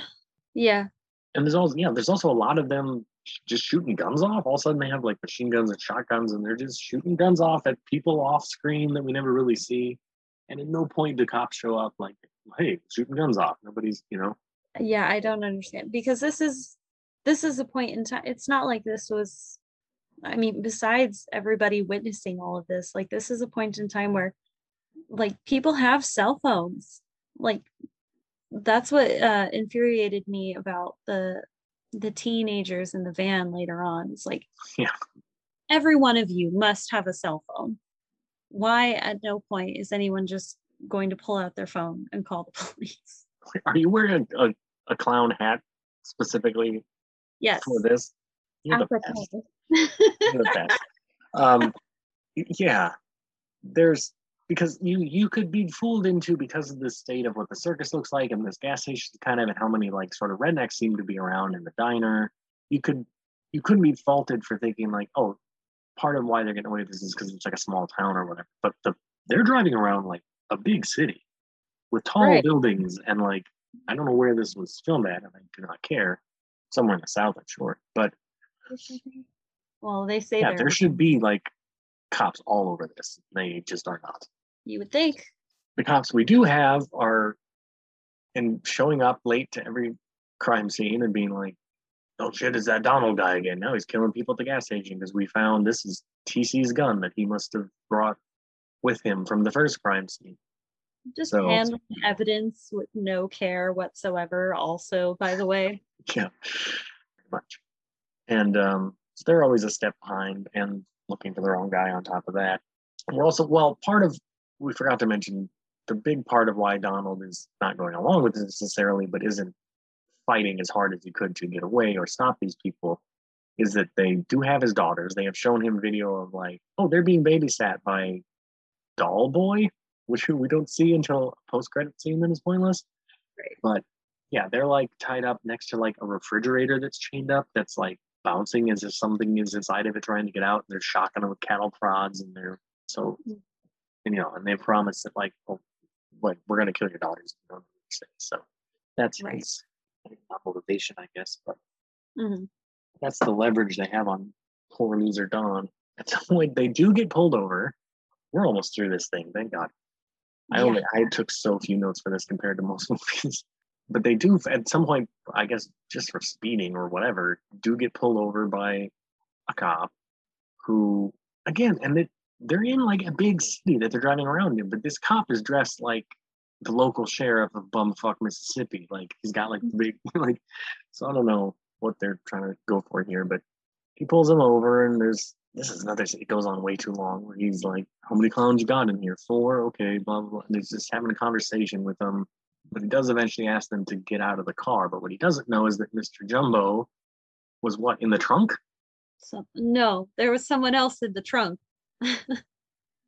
Yeah. And there's also yeah, there's also a lot of them just shooting guns off. All of a sudden they have like machine guns and shotguns, and they're just shooting guns off at people off screen that we never really see. And at no point do cops show up like, hey, shooting guns off. Nobody's, you know, Yeah, I don't understand because this is this is a point in time. It's not like this was I mean, besides everybody witnessing all of this, like this is a point in time where like people have cell phones. Like that's what uh infuriated me about the the teenagers in the van later on. It's like Yeah. every one of you must have a cell phone. Why at no point is anyone just going to pull out their phone and call the police? are you wearing a, a, a clown hat specifically Yes. for this? You're the best. You're the best. Um, yeah, there's because you you could be fooled into because of the state of what the circus looks like and this gas station kind of and how many like sort of rednecks seem to be around in the diner. You could you couldn't be faulted for thinking like, oh, part of why they're getting away with this is because it's like a small town or whatever. But the they're driving around like a big city with tall Right. buildings and like I don't know where this was filmed at, and I do not care. Somewhere in the south, I'm sure. But Well, they say yeah, there should be like cops all over this. They just are not. You would think. The cops we do have are and showing up late to every crime scene and being like, "Oh shit, is that Donald guy again? Now he's killing people at the gas station because we found this is TC's gun that he must have brought with him from the first crime scene." Just So- handling evidence with no care whatsoever. Also, by the way, Yeah, pretty much. And um, so they're always a step behind and looking for the wrong guy on top of that. We're also, well, part of, we forgot to mention the big part of why Donald is not going along with this necessarily, but isn't fighting as hard as he could to get away or stop these people is that they do have his daughters. They have shown him video of like, oh, they're being babysat by Doll Boy, which we don't see until post credit scene that is pointless. Right. But yeah, they're like tied up next to like a refrigerator that's chained up that's like bouncing as if something is inside of it trying to get out. And They're shocking them with cattle prods and they're so Mhm. and, you know, and they promise that like, oh, like we're gonna kill your daughters. You know what I'm saying? So that's Right. his motivation, I guess, but hmm that's the leverage they have on poor loser Don. At some point, they do get pulled over. We're almost through this thing, thank God. I Yeah. only I took so few notes for this compared to most movies, but they do at some point, I guess, just for speeding or whatever, do get pulled over by a cop who, again, and they, they're in like a big city that they're driving around in, but this cop is dressed like the local sheriff of bumfuck Mississippi. Like he's got like big like, so I don't know what they're trying to go for here, but he pulls him over and there's this is another it goes on way too long where he's like, How many clowns you got in here? Four, okay, blah blah blah. And he's just having a conversation with them. But he does eventually ask them to get out of the car. But what he doesn't know is that Mr. Jumbo was what in the trunk? So no, there was someone else in the trunk.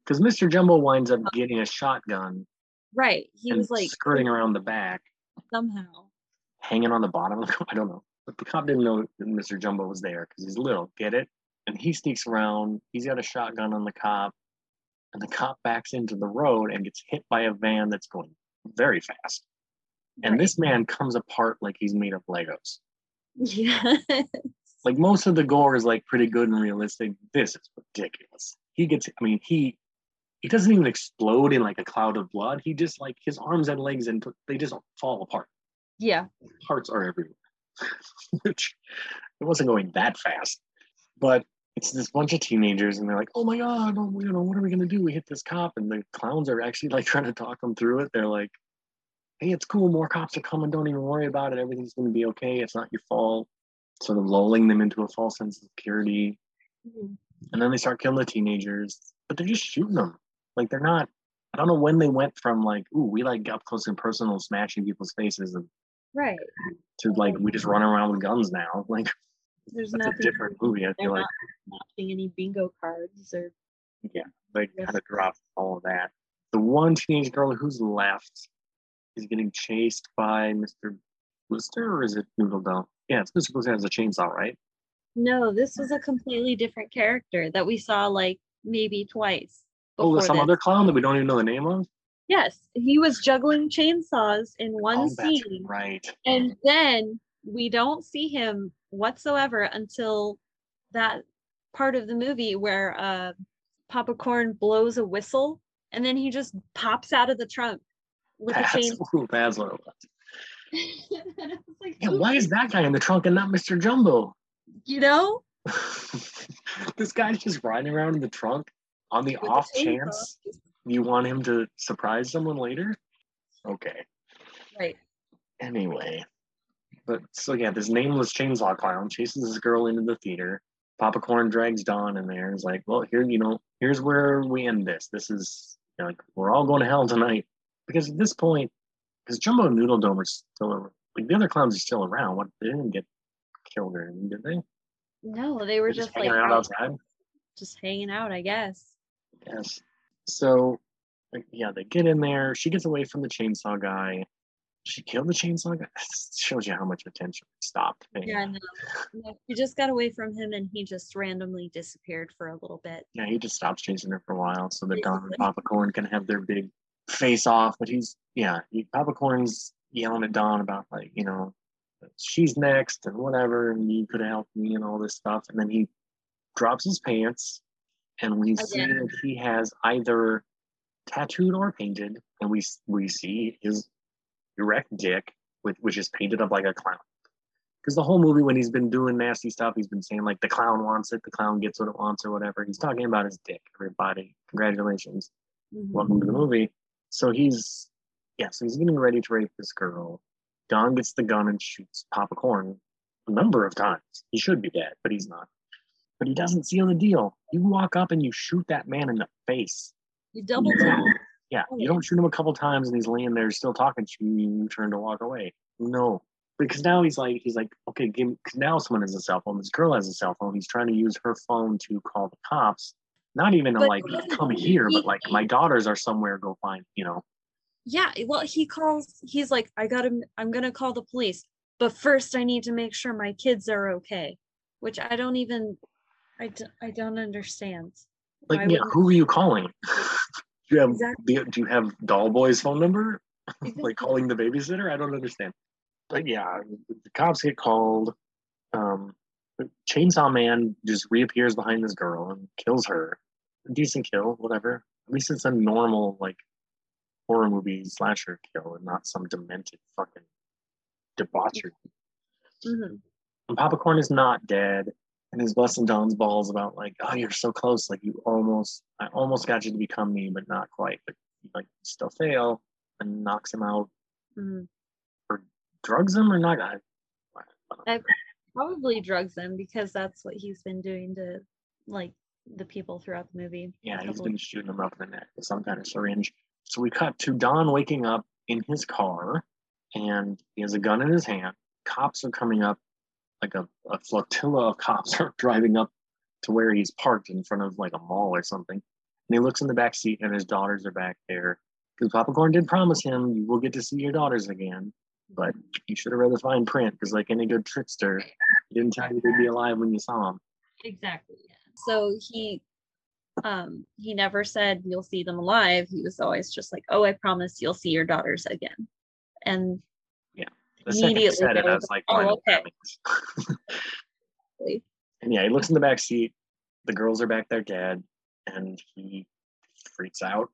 Because Mr. Jumbo winds up getting a shotgun right. He was like skirting around the back, somehow. hanging on the bottom of the car. I don't know. But the cop didn't know that Mr. Jumbo was there because he's little. Get it? And he sneaks around. He's got a shotgun on the cop. And the cop backs into the road and gets hit by a van that's going very fast. And Right. this man comes apart like he's made of Legos. Yeah. Like most of the gore is like pretty good and realistic. This is ridiculous. He gets, I mean, he he doesn't even explode in like a cloud of blood. He just like his arms and legs and they just fall apart. yeah. Parts are everywhere. Which it wasn't going that fast. But it's this bunch of teenagers and they're like, oh my god, oh, you know, what are we gonna do? We hit this cop, and the clowns are actually like trying to talk them through it. They're like, hey, it's cool, more cops are coming, don't even worry about it. Everything's gonna be okay. It's not your fault. Sort of lulling them into a false sense of security. Mhm. And then they start killing the teenagers, but they're just shooting them. Like they're not. I don't know when they went from like, ooh, we like up close and personal, smashing people's faces, and Right. to like we just run around with guns now. Like There's that's a nothing. different movie. I feel like not matching any bingo cards or yeah, they kind of dropped all of that. The one teenage girl who's left is getting chased by Mr. Blister, or is it Noodle Dome? Yeah, it's Mr. Blister has a chainsaw, right? no. This was a completely different character that we saw like maybe twice. Oh, there's some this. other clown that we don't even know the name of. Yes, he was juggling chainsaws in one oh, scene, right. and then we don't see him whatsoever until that part of the movie where uh, Papa Corn blows a whistle, and then he just pops out of the trunk with a That's, chain. ooh, that's what it was. and was like, Yeah, why is that guy in the trunk and not Mr. Jumbo? you know? this guy's just riding around in the trunk on the With off chainsaw. chance you want him to surprise someone later. Okay. Right. Anyway, but so yeah, this nameless chainsaw clown chases this girl into the theater. Papa Corn drags Don in there and is like, "Well, here, you know, here's where we end this. This is you know, like we're all going to hell tonight." Because at this point, because Jumbo and Noodle Dome are still like the other clowns are still around. What they didn't get killed or anything, did they? No, they were They're just, hanging like out- outside. just hanging out, I guess. Yes. So, like, yeah, they get in there. She gets away from the chainsaw guy. She killed the chainsaw guy. Shows you how much attention stopped. paying. Yeah, no. no. She just got away from him and he just randomly disappeared for a little bit. Yeah, he just stops chasing her for a while so that Don and. Papa Corn can have their big face off. But he's, yeah, he, Papa Corn's yelling at Don about, like, you know, she's next and whatever, and you could have helped me and all this stuff. And then he drops his pants and we see that he has either tattooed or painted, and we we see his erect dick, with, which is painted up like a clown. Because the whole movie, when he's been doing nasty stuff, he's been saying like the clown wants it, the clown gets what it wants, or whatever. He's talking about his dick. Everybody, congratulations, Mhm. welcome to the movie. So he's yeah, so he's getting ready to rape this girl. Don gets the gun and shoots Papa Corn a number of times. He should be dead, but he's not. But he doesn't seal the deal. You walk up and you shoot that man in the face. You double tap. Yeah, Oh, you don't shoot him a couple times and he's laying there still talking to you and you turn to walk away. No. Because now he's like, he's like, okay, give me, cause now someone has a cell phone. This girl has a cell phone. He's trying to use her phone to call the cops. Not even to But like come here, he- but like my daughters are somewhere. Go find, you know. Yeah, eh, well, he calls. He's like, I gotta. I'm gonna call the police, but first I need to make sure my kids are okay. Which I don't even. I, d- I don't understand. Like, Why yeah, wouldn't- who are you calling? do you have Exactly. do, do you have Doll Boy's phone number? Like calling the babysitter? I don't understand. But yeah, the cops get called. Um, Chainsaw Man just reappears behind this girl and kills her. Decent kill, whatever. At least it's a normal like horror movie slasher kill and not some demented fucking debauchery. Mhm. And Papa Corn is not dead and is busting Don's balls about like, oh, you're so close. Like you almost, I almost got you to become me, but not quite. But like, you still fail and knocks him out. Mhm. Drugs him or not? I, I don't. Probably drugs him because that's what he's been doing to like the people throughout the movie. yeah, he's been shooting them up in the neck with some kind of syringe. So we cut to Don waking up in his car, and he has a gun in his hand. Cops are coming up, like a, a flotilla of cops are driving up to where he's parked in front of like a mall or something. And he looks in the back seat, and his daughters are back there. Because Papa Corn did promise him, you will get to see your daughters again. But you should have read the fine print, because like any good trickster, he didn't tell you they'd be alive when you saw them. Exactly. Yeah. So he um he never said you'll see them alive. He was always just like, "Oh, I promise you'll see your daughters again." And The second Immediately said it, I was like, like, I know "Oh, what that means. like, And yeah, he looks in the back seat. The girls are back there dead, and he freaks out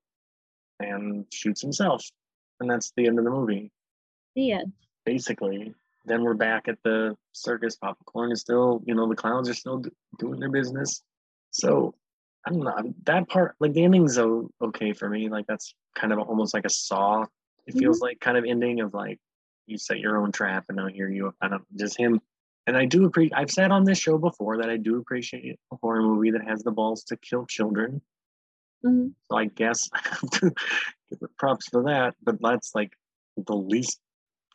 and shoots himself. And that's the end of the movie, the end. basically. Then we're back at the circus. Papa Corn is still, you know, the clowns are still d- doing their business. So I don't know that part. Like the ending's okay for me. Like that's kind of almost like a saw. It mm-hmm. feels like kind of ending of like you set your own trap, and now here you. I don't just him and I do appreciate. I've said on this show before that I do appreciate a horror movie that has the balls to kill children. Mhm. So I guess I have to give it props for that. But that's like the least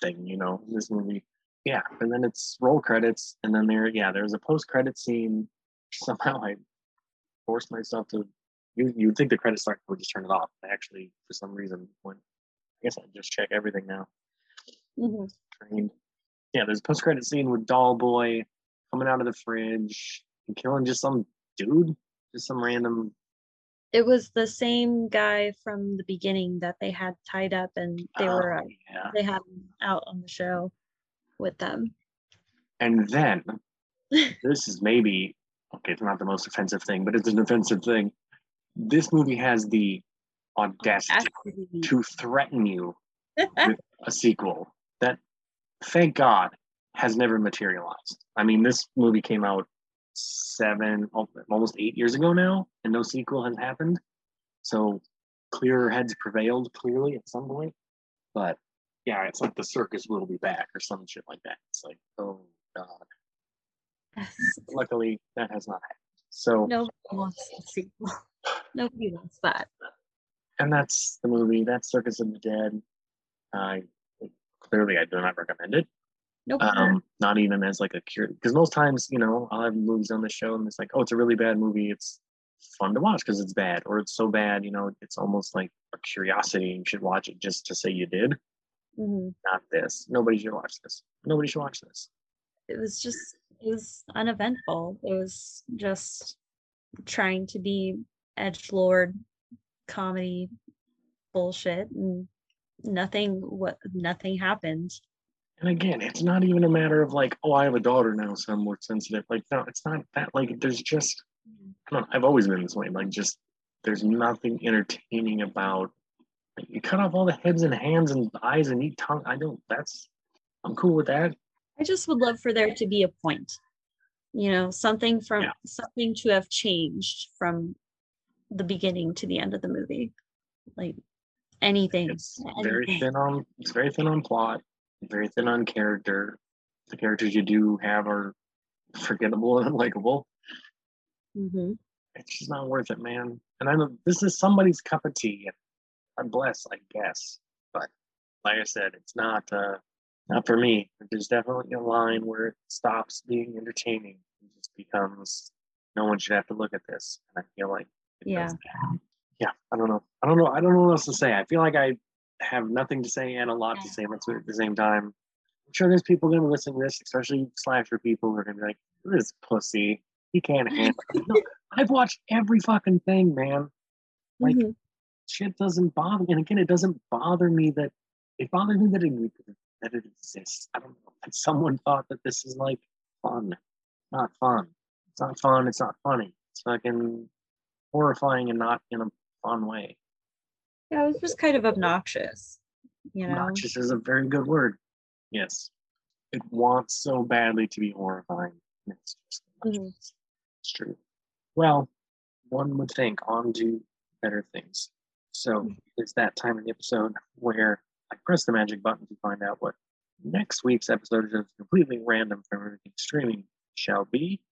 thing, you know, this movie. Yeah, and then it's roll credits, and then there, yeah, there's a post credit scene. Somehow I forced myself to. You you'd think the credits start, would just turn it off. I actually, for some reason, went. I guess I just check everything now Mhm. trained. Yeah, there's a post credit scene with Doll Boy coming out of the fridge and killing just some dude, just some random. It was the same guy from the beginning that they had tied up, and they were Oh, uh, yeah. they had him out on the show with them. And then this is maybe okay. It's not the most offensive thing, but it's an offensive thing. This movie has the audacity Actually, to threaten you with a sequel that, thank God, has never materialized. I mean, this movie came out seven, almost eight years ago now, and no sequel has happened. So clearer heads prevailed clearly at some point. But yeah, it's like the circus will be back or some shit like that. It's like, oh God. Luckily, that has not happened. So, nobody wants the sequel. Nobody wants that. and that's the movie. That's Circus of the Dead. I clearly I do not recommend it. Nope. um not even as like a cure because most times you know i'll have movies on the show and it's like oh it's a really bad movie it's fun to watch because it's bad or it's so bad you know it's almost like a curiosity you should watch it just to say you did Mhm. not this nobody should watch this nobody should watch this It was just it was uneventful. It was just trying to be edge lord comedy bullshit and nothing what nothing happened. and again it's not even a matter of like oh i have a daughter now so i'm more sensitive like no it's not that like there's just I don't know, I've always been this way. Like just there's nothing entertaining about like, you cut off all the heads and hands and eyes and eat tongue. I don't that's I'm cool with that. I just would love for there to be a point. You know, something from Yeah. something to have changed from the beginning to the end of the movie. Like anything. It's very thin on it's very thin on plot, very thin on character. The characters you do have are forgettable and unlikable. Mhm. It's just not worth it, man. And I know this is somebody's cup of tea. I'm blessed, I guess. But like I said, it's not uh not for me. There's definitely a line where it stops being entertaining It just becomes no one should have to look at this. And I feel like it Yeah. Yeah, I don't know. I don't know. I don't know what else to say. I feel like I have nothing to say and a lot to say at the same time. I'm sure there's people going to listen to this, especially slasher people who are going to be like, "This pussy, he can't handle." it." No, I've watched every fucking thing, man. Like, Mhm. Shit doesn't bother, me. and again, it doesn't bother me that it bothers me that it that it exists. I don't know that someone thought that this is like fun, not fun. It's not fun. It's not funny. It's fucking horrifying and not in a fun way. Yeah, it was just kind of obnoxious. You know. Obnoxious is a very good word. Yes. It wants so badly to be horrifying. It's just Mhm. It's true. Well, one would think on to better things. So Mhm. it's that time in the episode where I press the magic button to find out what next week's episode is completely random from everything streaming shall be.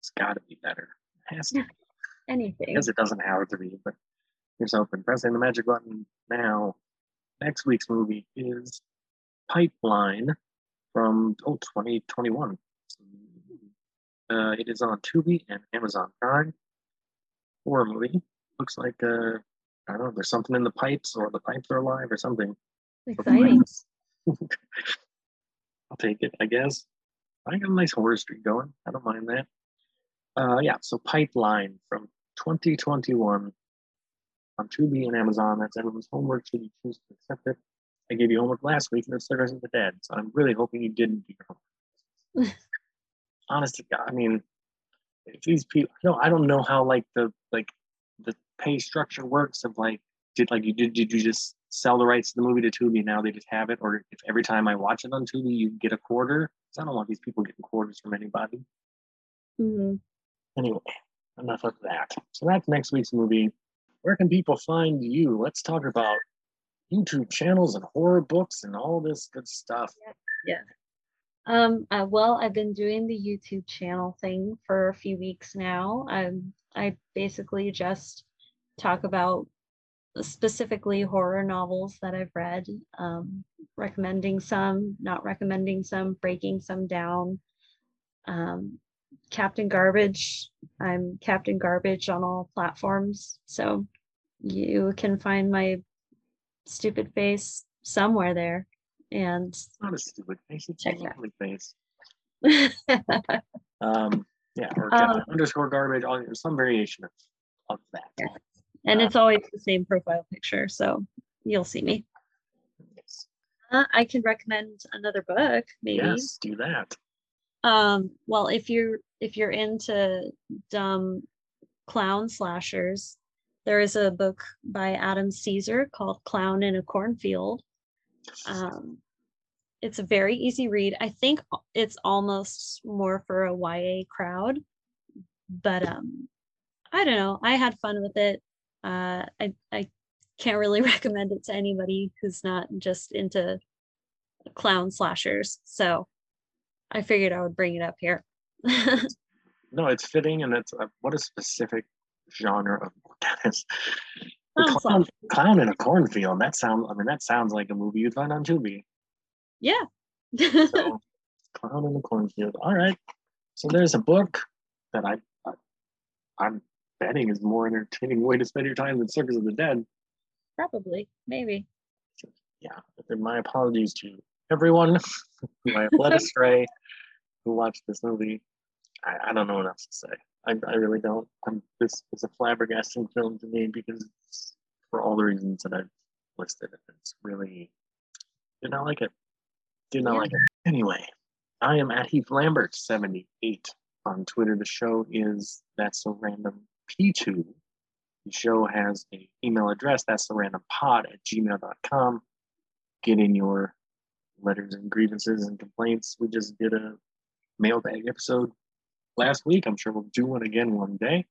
It's got to be better. It has to be. Anything. Because it doesn't have to be, but here's hoping. Pressing the magic button now. Next week's movie is Pipeline from oh, 2021. Uh, it is on Tubi and Amazon Prime. Horror movie. Looks like uh, I don't know. There's something in the pipes, or the pipes are alive, or something. Exciting. I'll take it, I guess. I got a nice horror streak going. I don't mind that. Uh, yeah, so Pipeline from 2021 on Tubi and Amazon. That's everyone's homework should you choose to accept it. I gave you homework last week and it still isn't the dead, so I'm really hoping you didn't do your homework. Honest to God, I mean, if these people, no, I don't know how like the like the pay structure works of like did like you did did you just sell the rights to the movie to Tubi now they just have it or if every time I watch it on Tubi you get a quarter I don't want these people getting quarters from anybody Mhm. anyway enough of that so that's next week's movie where can people find you let's talk about YouTube channels and horror books and all this good stuff Yeah. Um, uh, well, I've been doing the YouTube channel thing for a few weeks now. Um, I basically just talk about specifically horror novels that I've read, um, recommending some, not recommending some, breaking some down. Um, Captain Garbage, I'm Captain Garbage on all platforms, so you can find my stupid face somewhere there. And it's not a stupid face it's Check a lovely face. Um yeah or Um, underscore garbage all, some variation of, of that. Yeah. and Uh, it's always the same profile picture so you'll see me. Yes, uh, i can recommend another book maybe. Yes do that um well if you're if you're into dumb clown slashers there is a book by Adam Cesare called clown in a cornfield. Um it's a very easy read. I think it's almost more for a ya crowd but um i don't know. I had fun with it. Uh i i can't really recommend it to anybody who's not just into clown slashers. So i figured i would bring it up here. No it's fitting and it's uh, what a specific genre of book that is Clown clown, clown in a cornfield that sounds i mean that sounds like a movie you'd find on tubi. Yeah. So clown in a cornfield all right. So there's a book that i, I i'm betting is more entertaining way to spend your time than circus of the dead. Probably maybe. Yeah, my apologies to everyone who I have led astray who watched this movie. I, I don't know what else to say. I, I really don't. I'm, this is a flabbergasting film to me because for all the reasons that I've listed. It's really did not like it. Did not Yeah. like it. Anyway, I am at Heath Lambert 78 On Twitter, the show is That's So Random P2. The show has an email address, that's the random pod at gmail.com. Get in your letters and grievances and complaints. We just did a mailbag episode last week. I'm sure we'll do one again one day.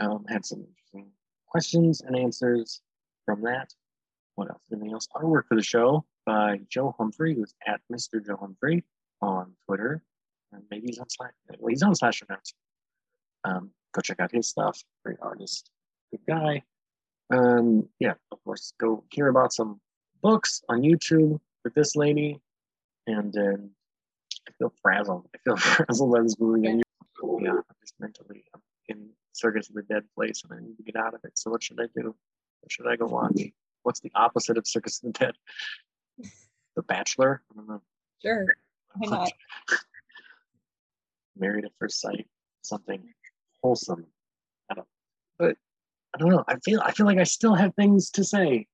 Um, had some interesting questions and answers from that. What else? Anything else? Artwork for the show by Joe Humphrey, who's at Mr. Joe Humphrey on Twitter. And maybe he's on Slash. Well, he's on Slasher. Um, go check out his stuff. Great artist, good guy. Um, yeah, of course, go hear about some books on YouTube with this lady. And um, I feel frazzled. I feel frazzled by this movie. And yeah, I'm just mentally I'm in Circus of the Dead place and I need to get out of it. So what should I do? What should I go watch? What's the opposite of Circus of the Dead? The Bachelor? I don't know. Sure. Why not? Married at First Sight, something wholesome. I don't, but I don't know. I feel I feel like I still have things to say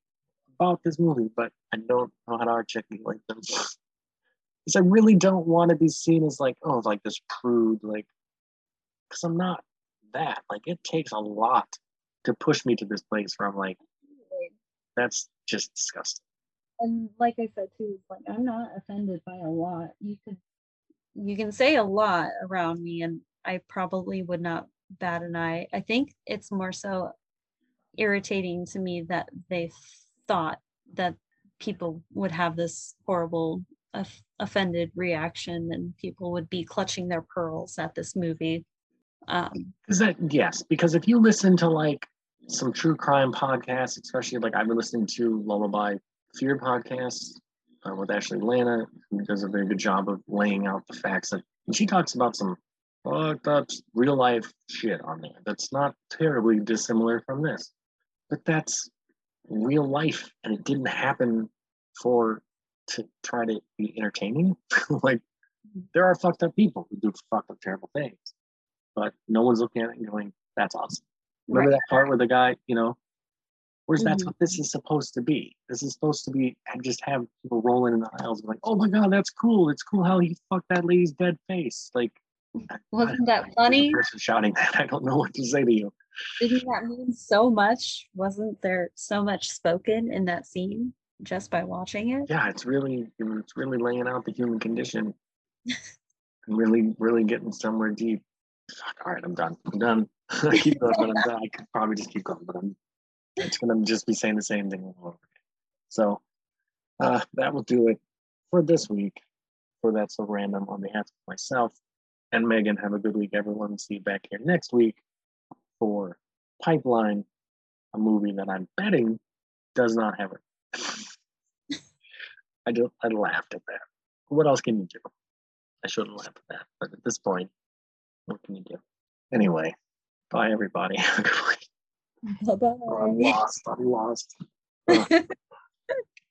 about this movie, but I don't know how to articulate them. Because I really don't want to be seen as like, oh, like this prude, like, because I'm not that. Like, it takes a lot to push me to this place where I'm like, that's just disgusting. and like I said too, like I'm not offended by a lot. You could you can say a lot around me and I probably would not bat an eye. I think it's more so irritating to me that they thought that people would have this horrible off- offended reaction and people would be clutching their pearls at this movie. Um, Is that yes? Because if you listen to like some true crime podcasts, especially like I've been listening to Lullaby Fear podcasts uh, with Ashley Lana, who does a very good job of laying out the facts. That and she talks about some fucked up real life shit on there. That's not terribly dissimilar from this, but that's real life, and it didn't happen for to try to be entertaining. like there are fucked up people who do fucked up terrible things, but no one's looking at it and going, "That's awesome." Remember Right. that part where the guy, you know, whereas that's Mhm. what this is supposed to be. This is supposed to be and just have people rolling in the aisles and like, oh my god, that's cool. It's cool how he fucked that lady's dead face. Like wasn't that funny? person shouting that. I don't know what to say to you. Didn't that mean so much? Wasn't there so much spoken in that scene just by watching it? Yeah, it's really it's really laying out the human condition and really, really getting somewhere deep. Fuck, all right, I'm done. I'm done. I keep going, but I'm done. I could probably just keep going, but I'm it's gonna just be saying the same thing all over again. So uh, that will do it for this week. For that's so random on behalf of myself and Megan. Have a good week, everyone. See you back here next week for Pipeline, a movie that I'm betting does not have it. I do. I laughed at that. What else can you do? I shouldn't laugh at that, but at this point, what can you do? Anyway, bye everybody. Have a good week. Bye Oh, I'm bye. lost. I'm lost.